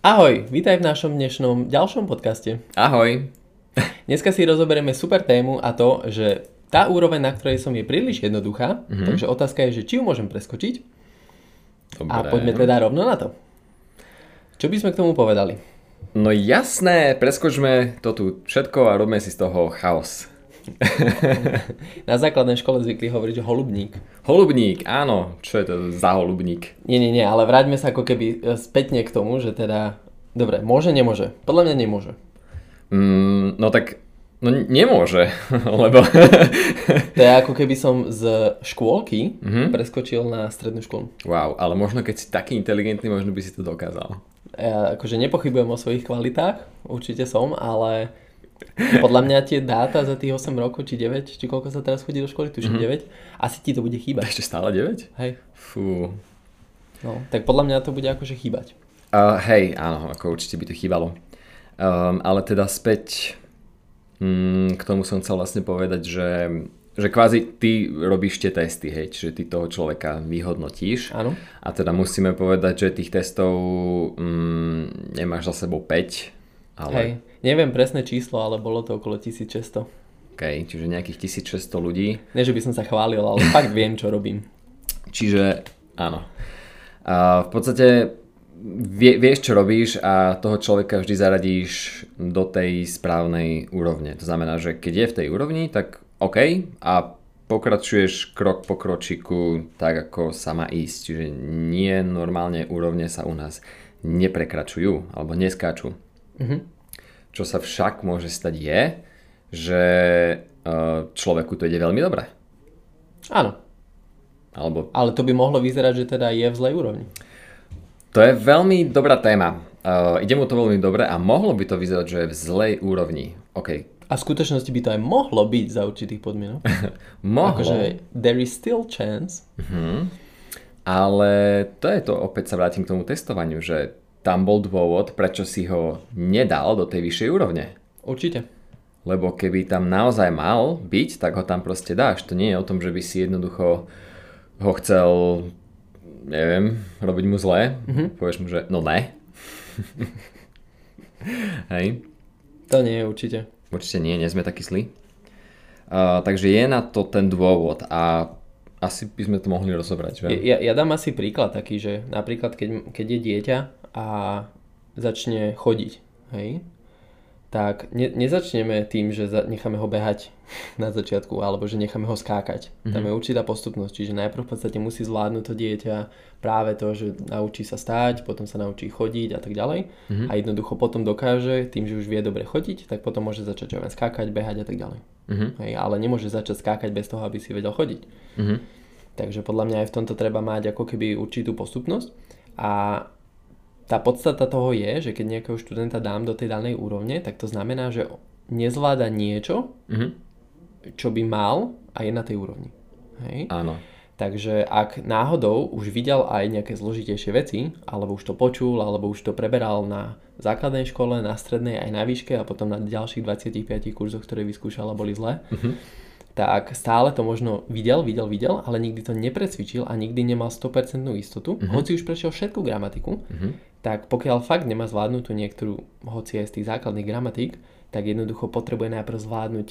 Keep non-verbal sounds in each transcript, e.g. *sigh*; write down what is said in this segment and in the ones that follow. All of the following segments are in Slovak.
Ahoj, vítaj v našom dnešnom ďalšom podcaste. Ahoj. Dneska si rozoberieme super tému a to, že tá úroveň, na ktorej som je príliš jednoduchá, mm-hmm. takže otázka je, že či ju môžem preskočiť. Dobre. A poďme teda rovno na to. Čo by sme k tomu povedali? No jasné, preskočme to tu všetko a robíme si z toho chaos. *laughs* Na základnej škole zvykli hovoriť že holubník. Holubník, áno. Čo je to za holubník? Nie, nie, nie, ale vráťme sa ako keby e, spätne k tomu, že teda... Dobre, môže, nemôže. Podľa mňa nemôže. Mm, no tak, no nemôže, *laughs* lebo... *laughs* To je ako keby som z škôlky mm-hmm. preskočil na strednú školu. Wow, ale možno keď si taký inteligentný, možno by si to dokázal. Ja akože nepochybujem o svojich kvalitách, určite som, ale podľa mňa tie dáta za tých 8 rokov, či 9, či koľko sa teraz chodí do školy, tuším mm-hmm. 9, asi ti to bude chýbať. Ešte stále 9? Hej. Fú. No, tak podľa mňa to bude akože chýbať. Uh, hej, áno, ako určite by to chýbalo. Um, ale teda späť um, k tomu som chcel vlastne povedať, že, že kvázi ty robíš tie testy, hej, čiže ty toho človeka vyhodnotíš. Áno. A teda musíme povedať, že tých testov um, nemáš za sebou 5, ale... Hej, neviem presné číslo, ale bolo to okolo 1600. OK, čiže nejakých 1600 ľudí. Nie, že by som sa chválil, ale *laughs* fakt viem, čo robím. Čiže áno. A v podstate vie, vieš, čo robíš a toho človeka vždy zaradíš do tej správnej úrovne. To znamená, že keď je v tej úrovni, tak OK a pokračuješ krok po kročiku tak, ako sa má ísť. Čiže nie normálne úrovne sa u nás neprekračujú alebo neskáču. Mm-hmm. Čo sa však môže stať je, že e, človeku to ide veľmi dobre. Áno. Alebo... Ale to by mohlo vyzerať, že teda je v zlej úrovni. To je veľmi dobrá téma. Uh, ide mu to veľmi dobre a mohlo by to vyzerať, že je v zlej úrovni. OK. A v skutočnosti by to aj mohlo byť za určitých podmienok. *laughs* mohlo. Akože there is still chance. Uh-huh. Ale to je to, opäť sa vrátim k tomu testovaniu, že tam bol dôvod, prečo si ho nedal do tej vyššej úrovne. Určite. Lebo keby tam naozaj mal byť, tak ho tam proste dáš. To nie je o tom, že by si jednoducho ho chcel, neviem, robiť mu zlé. Mm-hmm. Povieš mu, že no ne. *laughs* Hej. To nie je určite. Určite nie, nie sme takí zlí. Uh, takže je na to ten dôvod a asi by sme to mohli rozobrať. Že? Ja, ja dám asi príklad taký, že napríklad keď, keď je dieťa a začne chodiť, hej, tak ne, nezačneme tým, že za, necháme ho behať *laughs* na začiatku alebo že necháme ho skákať. Mm-hmm. Tam je určitá postupnosť, čiže najprv v podstate musí zvládnuť to dieťa práve to, že naučí sa stáť, potom sa naučí chodiť a tak ďalej mm-hmm. a jednoducho potom dokáže, tým, že už vie dobre chodiť, tak potom môže začať čo skákať, behať a tak ďalej. Mm-hmm. Hej, ale nemôže začať skákať bez toho, aby si vedel chodiť. Mm-hmm. Takže podľa mňa aj v tomto treba mať ako keby určitú postupnosť a tá podstata toho je, že keď nejakého študenta dám do tej danej úrovne, tak to znamená, že nezvláda niečo, mm-hmm. čo by mal a je na tej úrovni. Hej? Áno. Takže ak náhodou už videl aj nejaké zložitejšie veci, alebo už to počul, alebo už to preberal na základnej škole, na strednej aj na výške a potom na ďalších 25 kurzoch, ktoré vyskúšal a boli zlé, mm-hmm tak stále to možno videl, videl, videl, ale nikdy to neprecvičil a nikdy nemal 100% istotu, uh-huh. hoci už prešiel všetku gramatiku, uh-huh. Tak pokiaľ fakt nemá zvládnutú niektorú, hoci aj z tých základných gramatík, tak jednoducho potrebuje najprv zvládnuť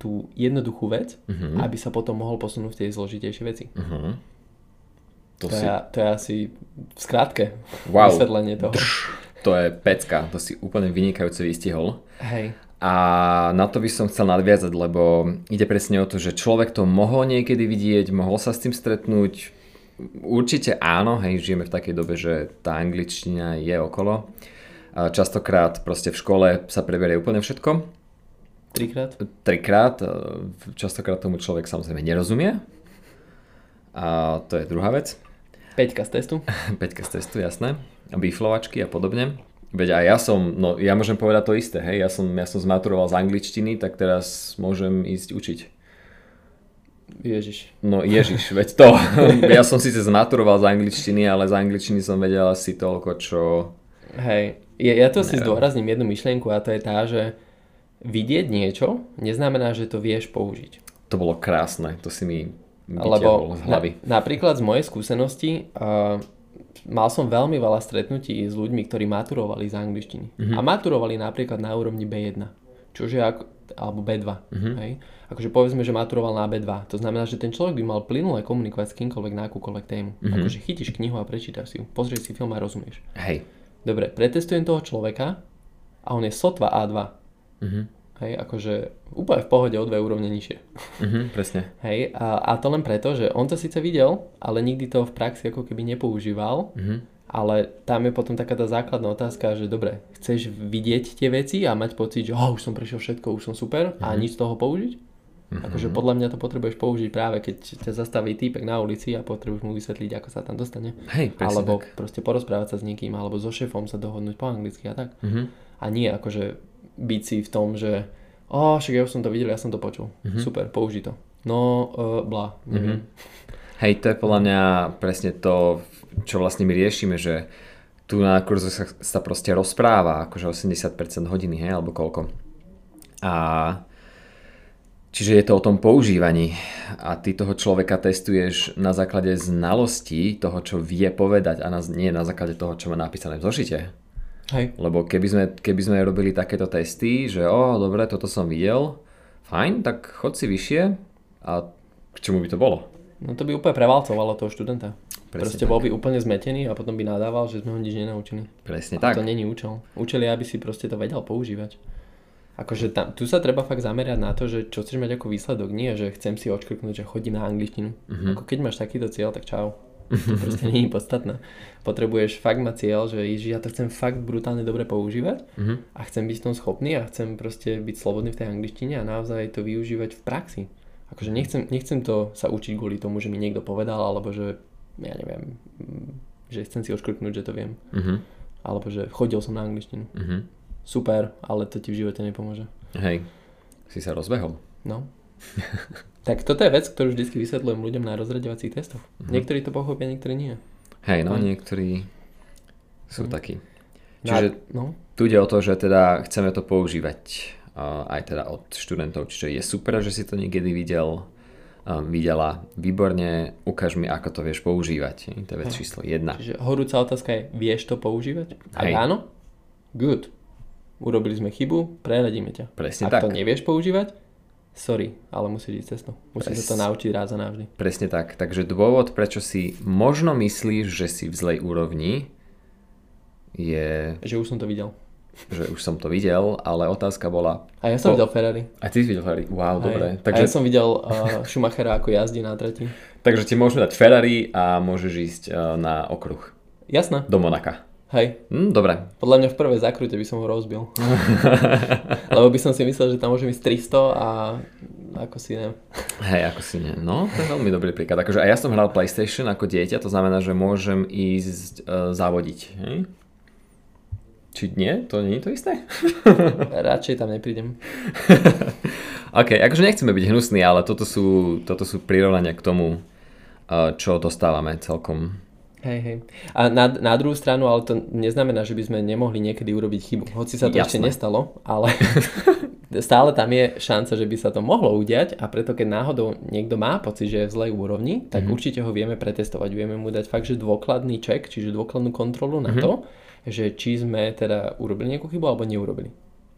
tú jednoduchú vec, uh-huh. aby sa potom mohol posunúť v tej zložitejšie veci. Uh-huh. To, to, si... je, to je asi v skratke wow. vysvetlenie toho. Drž, to je pecka, to si úplne vynikajúce vystihol. Hej. A na to by som chcel nadviazať, lebo ide presne o to, že človek to mohol niekedy vidieť, mohol sa s tým stretnúť. Určite áno, hej, žijeme v takej dobe, že tá angličtina je okolo. Častokrát proste v škole sa preberie úplne všetko. Trikrát? Trikrát. Častokrát tomu človek samozrejme nerozumie. A to je druhá vec. Peťka z testu. *laughs* Peťka z testu, jasné. Biflovačky a podobne. Veď aj ja som, no ja môžem povedať to isté, hej, ja som, ja som zmaturoval z angličtiny, tak teraz môžem ísť učiť. Ježiš. No Ježiš, veď to. *laughs* ja som síce zmaturoval z angličtiny, ale z angličtiny som vedel asi toľko, čo... Hej, ja, ja to si zdôrazním jednu myšlienku a to je tá, že vidieť niečo neznamená, že to vieš použiť. To bolo krásne, to si mi Lebo z hlavy. Na, napríklad z mojej skúsenosti uh, mal som veľmi veľa stretnutí s ľuďmi, ktorí maturovali z angličtiny. Mm-hmm. A maturovali napríklad na úrovni B1. Čože ako, alebo B2. Mm-hmm. Hej? Akože povedzme, že maturoval na B2. To znamená, že ten človek by mal plynule komunikovať s kýmkoľvek na akúkoľvek tému. Mm-hmm. Akože chytíš knihu a prečítaš si ju. Pozrieš si film a rozumieš. Hej. Dobre, pretestujem toho človeka a on je sotva A2. Mm-hmm. Hej, akože úplne v pohode o dve úrovne nižšie. Mm-hmm, presne. *laughs* Hej, a, a to len preto, že on to síce videl, ale nikdy to v praxi ako keby nepoužíval. Mm-hmm. Ale tam je potom taká tá základná otázka, že dobre, chceš vidieť tie veci a mať pocit, že oh, už som prešiel všetko, už som super mm-hmm. a nič z toho použiť? Mm-hmm. Akože podľa mňa to potrebuješ použiť práve keď ťa zastaví týpek na ulici a potrebuješ mu vysvetliť, ako sa tam dostane. Hej, alebo tak. proste porozprávať sa s niekým, alebo so šéfom sa dohodnúť po anglicky a tak. Mm-hmm. A nie akože byť si v tom, že o, však ja už som to videl, ja som to počul. Mm-hmm. Super, použij to. No, uh, bla, neviem. Mm-hmm. *laughs* Hej, to je podľa mňa presne to, čo vlastne my riešime, že tu na kurze sa, sa proste rozpráva, akože 80% hodiny, hej, alebo koľko. A čiže je to o tom používaní a ty toho človeka testuješ na základe znalostí toho, čo vie povedať a na, nie na základe toho, čo má napísané v zošite. Hej. Lebo keby sme, keby sme robili takéto testy, že o, dobre, toto som videl, fajn, tak chod si vyššie a k čomu by to bolo? No to by úplne prevalcovalo toho študenta. Presne Proste tak. bol by úplne zmetený a potom by nadával, že sme ho nič nenaučili. Presne A tak. to není účel. Účel je, aby si proste to vedel používať. Akože tam, tu sa treba fakt zamerať na to, že čo chceš mať ako výsledok. Nie, že chcem si odškrknúť, že chodím na angličtinu. Mhm. Ako keď máš takýto cieľ, tak čau. To proste nie je podstatné. Potrebuješ fakt mať cieľ, že ja to chcem fakt brutálne dobre používať Mhm. a chcem byť v tom schopný a chcem proste byť slobodný v tej angličtine a naozaj to využívať v praxi. Akože nechcem, nechcem to sa učiť kvôli tomu, že mi niekto povedal, alebo že, ja neviem, že chcem si odškrknúť, že to viem. Mhm. Alebo že chodil som na angličtinu. Mhm. Super, ale to ti v živote nepomôže. Hej, si sa rozbehol. No. tak toto je vec, ktorú vždy vysvetľujem ľuďom na rozraďovacích testoch. Mhm. Niektorí to pochopia, niektorí nie. Hej, no Fajn. niektorí sú Mhm. takí. No Čiže no, tu ide o to, že teda chceme to používať aj teda od študentov, čiže je super, že si to niekedy videl, um, videla, výborne, ukáž mi, ako to vieš používať. To je vec číslo jedna. čiže horúca otázka je, vieš to používať? Ak Hej. áno, good. Urobili sme chybu, preradíme ťa. Presne Ak tak. to nevieš používať, sorry, ale musíš ísť cestou. Musíš sa to Pres- naučiť raz a navždy. Presne tak. Takže dôvod, prečo si možno myslíš, že si v zlej úrovni, je, Že už som to videl. Že už som to videl, ale otázka bola... A ja som Po- videl Ferrari. A ty si videl Ferrari? Wow, dobre. Hej. A ja Takže, som videl uh, Schumachera ako jazdí na trati. takže ti môžeme dať Ferrari a môžeš ísť uh, na okruh Jasné, do Monaka. hej. Hm, dobre. Podľa mňa v prvej zákrute by som ho rozbil. *laughs* Lebo by som si myslel, že tam môžem ísť 300 a ako si neviem. Hej, ako si nie. No, to je veľmi dobrý príklad. Akože aj ja som hral PlayStation ako dieťa, to znamená, že môžem ísť uh, závodiť. Hej? Či nie? To nie je to isté? *laughs* Radšej tam neprídem. *laughs* OK, akože nechceme byť hnusní, ale toto sú, toto sú prirovnania k tomu, uh, čo dostávame celkom. Hej, hej. A na, na druhú stranu, ale to neznamená, že by sme nemohli niekedy urobiť chybu. Hoci sa to ešte Jasné. nestalo, ale *laughs* stále tam je šanca, že by sa to mohlo udiať a preto keď náhodou niekto má pocit, že je v zlej úrovni, tak mm-hmm. určite ho vieme pretestovať. Vieme mu dať fakt, že dôkladný check, čiže dôkladnú kontrolu na mm-hmm. to, že či sme teda urobili nejakú chybu alebo neurobili.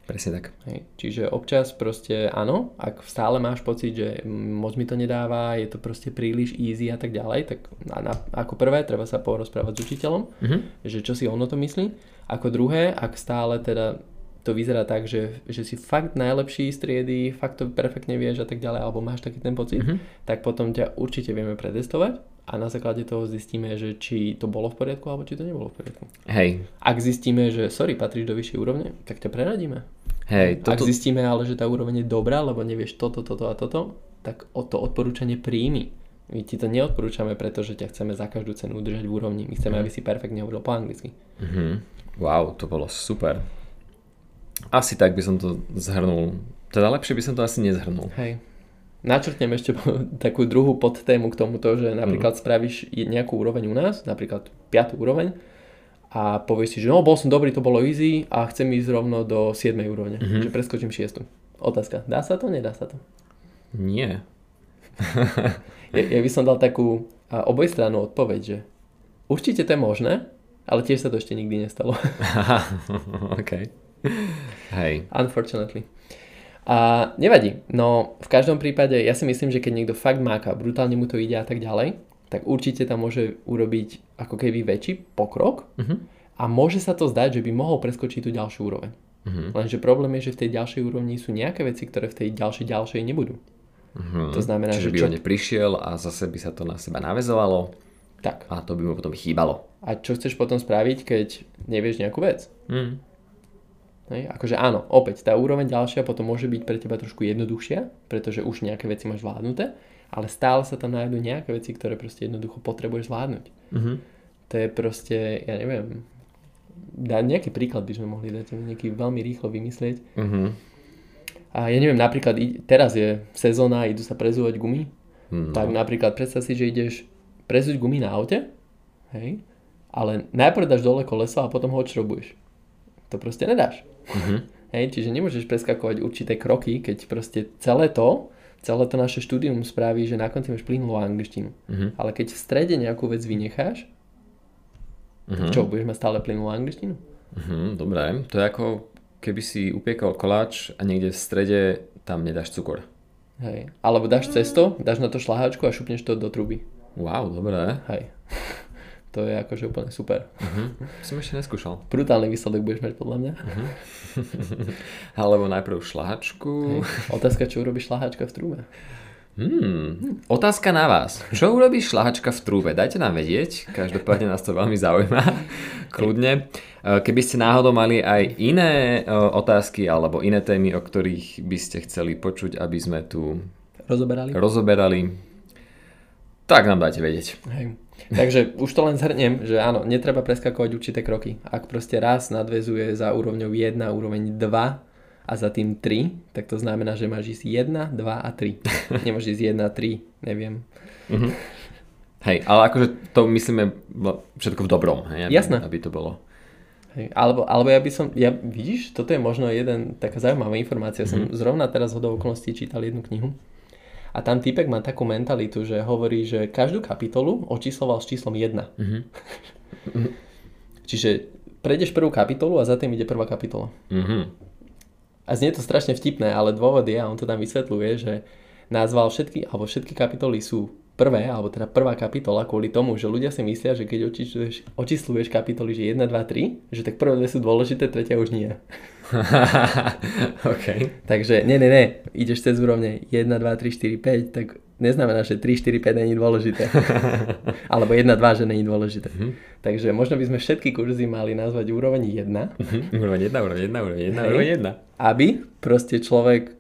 Presne tak. Hej. Čiže občas proste áno, ak stále máš pocit, že moc mi to nedáva, je to proste príliš easy a tak ďalej, tak na, na, ako prvé treba sa porozprávať s učiteľom, Mhm. že čo si on o to myslí. Ako druhé, ak stále teda to vyzerá tak, že, že si fakt najlepší z triedy, fakt to perfektne vieš a tak ďalej, alebo máš taký ten pocit, Mhm. tak potom ťa určite vieme pretestovať a na základe toho zistíme, že či to bolo v poriadku alebo či to nebolo v poriadku. Hej, Ak zistíme, že sorry, patríš do vyššej úrovne, tak ťa preradíme. hej, Ak toto, zistíme ale, že tá úroveň je dobrá, lebo nevieš toto, toto a toto, tak o to odporúčanie príjmi. My ti to neodporúčame, pretože ťa chceme za každú cenu udržať v úrovni. My chceme, aby si perfektne hovoril po anglicky. Mhm. Wow, to bolo super. Asi tak by som to zhrnul. Teda lepšie by som to asi nezhrnul. Hej. Načrtnem ešte *laughs* takú druhú podtému k tomuto, že napríklad Mhm. spravíš nejakú úroveň u nás, napríklad 5. úroveň a povieš si, že no bol som dobrý, to bolo easy a chcem ísť rovno do 7. úrovne, Mhm. že preskočím 6. Otázka, dá sa to, nedá sa to? Nie. *laughs* Ja, ja by som dal takú obojstrannú odpoveď, že určite to je možné, ale tiež sa to ešte nikdy nestalo. *laughs* OK. Hej. Unfortunately. A nevadí, no v každom prípade ja si myslím, že keď niekto fakt máka, brutálne mu to ide a tak ďalej, tak určite tam môže urobiť ako keby väčší pokrok Uh-huh. a môže sa to zdať, že by mohol preskočiť tú ďalšiu úroveň. Uh-huh. Lenže problém je, že v tej ďalšej úrovni sú nejaké veci, ktoré v tej ďalšej ďalšej nebudú. Uh-huh. To znamená, Čiže že by čo- on neprišiel a zase by sa to na seba navezovalo Tak. a to by mu potom chýbalo. A čo chceš potom spraviť, keď nevieš nejakú vec? Mm. Hej? Akože áno, opäť, tá úroveň ďalšia potom môže byť pre teba trošku jednoduchšia, pretože už nejaké veci máš zvládnuté, ale stále sa tam nájdú nejaké veci, ktoré proste jednoducho potrebuješ zvládnuť. Uh-huh. To je proste, ja neviem, dá, nejaký príklad by sme mohli dať, nejaký veľmi rýchlo vymyslieť. Uh-huh. A ja neviem, napríklad teraz je sezóna, idú sa prezúvať gumy, No. tak napríklad predstav si, že ideš prezúť gumy na aute, hej, ale najprv dáš dole koleso a potom ho odšrobuješ. To proste nedáš. Uh-huh. Hej, čiže nemôžeš preskakovať určité kroky, keď proste celé to, celé to naše štúdium spraví, že na konci máš plynulú angličtinu. Uh-huh. Ale keď v strede nejakú vec vynecháš, Uh-huh. čo, budeš mať stále plynulú angličtinu? Uh-huh. Dobre, to je ako keby si upiekol koláč a niekde v strede tam nedáš cukor. Hej. Alebo dáš cesto, dáš na to šlahačku a šupneš to do truby. Wow, dobré. Hej. To je akože úplne super. Uh-huh. Som ešte neskúšal. Brutálny výsledok budeš mať podľa mňa. *laughs* Alebo najprv šlahačku. Hej. Otázka, čo urobí šlahačka v trúbe. Hmm. Otázka na vás. Čo urobí šlahačka v trúbe? Dajte nám vedieť. Každopádne nás to veľmi zaujíma. *laughs* Kľudne. E, Keby ste náhodou mali aj iné e, otázky alebo iné témy, o ktorých by ste chceli počuť, aby sme tu Rozoberali? rozoberali, tak nám dajte vedieť. Hej. Takže už to len zhrniem, že áno, netreba preskakovať určité kroky. Ak proste raz nadvezuje za úrovňou 1, úroveň 2 a za tým 3, tak to znamená, že máš ísť 1, 2 a 3. *laughs* Nemáš ísť 1, 3, neviem. Hej, ale akože to myslíme všetko v dobrom, hej, aby, Jasné. aby to bolo. Hej. Alebo, alebo ja by som, ja, vidíš, toto je možno jeden taká zaujímavá informácia. Som zrovna teraz hodou okolností čítal jednu knihu a tam typek má takú mentalitu, že hovorí, že každú kapitolu očísloval s číslom 1. *laughs* Čiže prejdeš prvú kapitolu a za tým ide prvá kapitola. Mhm. A znie to strašne vtipné, ale dôvod je, a on to tam vysvetľuje, že nazval všetky, alebo všetky kapitoly sú prvé, alebo teda prvá kapitola kvôli tomu, že ľudia si myslia, že keď očísluješ, očísluješ kapitoly, že 1, 2, 3, že tak prvé dve sú dôležité, tretia už nie. *laughs* OK. Takže nie, nie, nie, ideš cez úrovne 1, 2, 3, 4, 5, tak neznamená, že 3, 4, 5 není dôležité. *laughs* Alebo 1, 2, že není dôležité. Takže možno by sme všetky kurzy mali nazvať úroveň 1, Mhm. Úroveň 1, úroveň 1, úroveň 1, Hej. úroveň 1. aby proste človek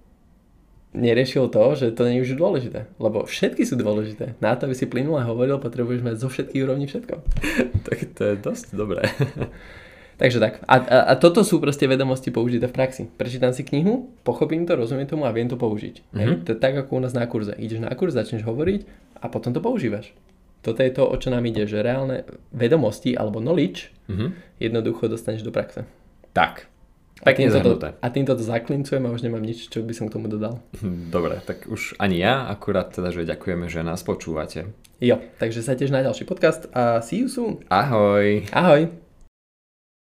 neriešil to, že to nie je už dôležité. Lebo všetky sú dôležité. Na to, aby si plynule hovoril, potrebuješ mať zo všetkých úrovní všetko. *laughs* tak to je dosť dobré. *laughs* Takže tak. A, a, a toto sú proste vedomosti použité v praxi. Prečítam si knihu, pochopím to, rozumiem tomu a viem to použiť. Mm-hmm. To je tak ako u nás na kurze. Ideš na kurz, začneš hovoriť a potom to používaš. Toto je to, o čo nám ide, že reálne vedomosti alebo knowledge Mhm. jednoducho dostaneš do praxe. Tak. A Pekne týmto, to, a týmto to zaklincujem a už nemám nič, čo by som k tomu dodal. Dobre, tak už ani ja, akurát teda, že ďakujeme, že nás počúvate. Jo, takže sa tiež na ďalší podcast a see you soon. Ahoj! Ahoj!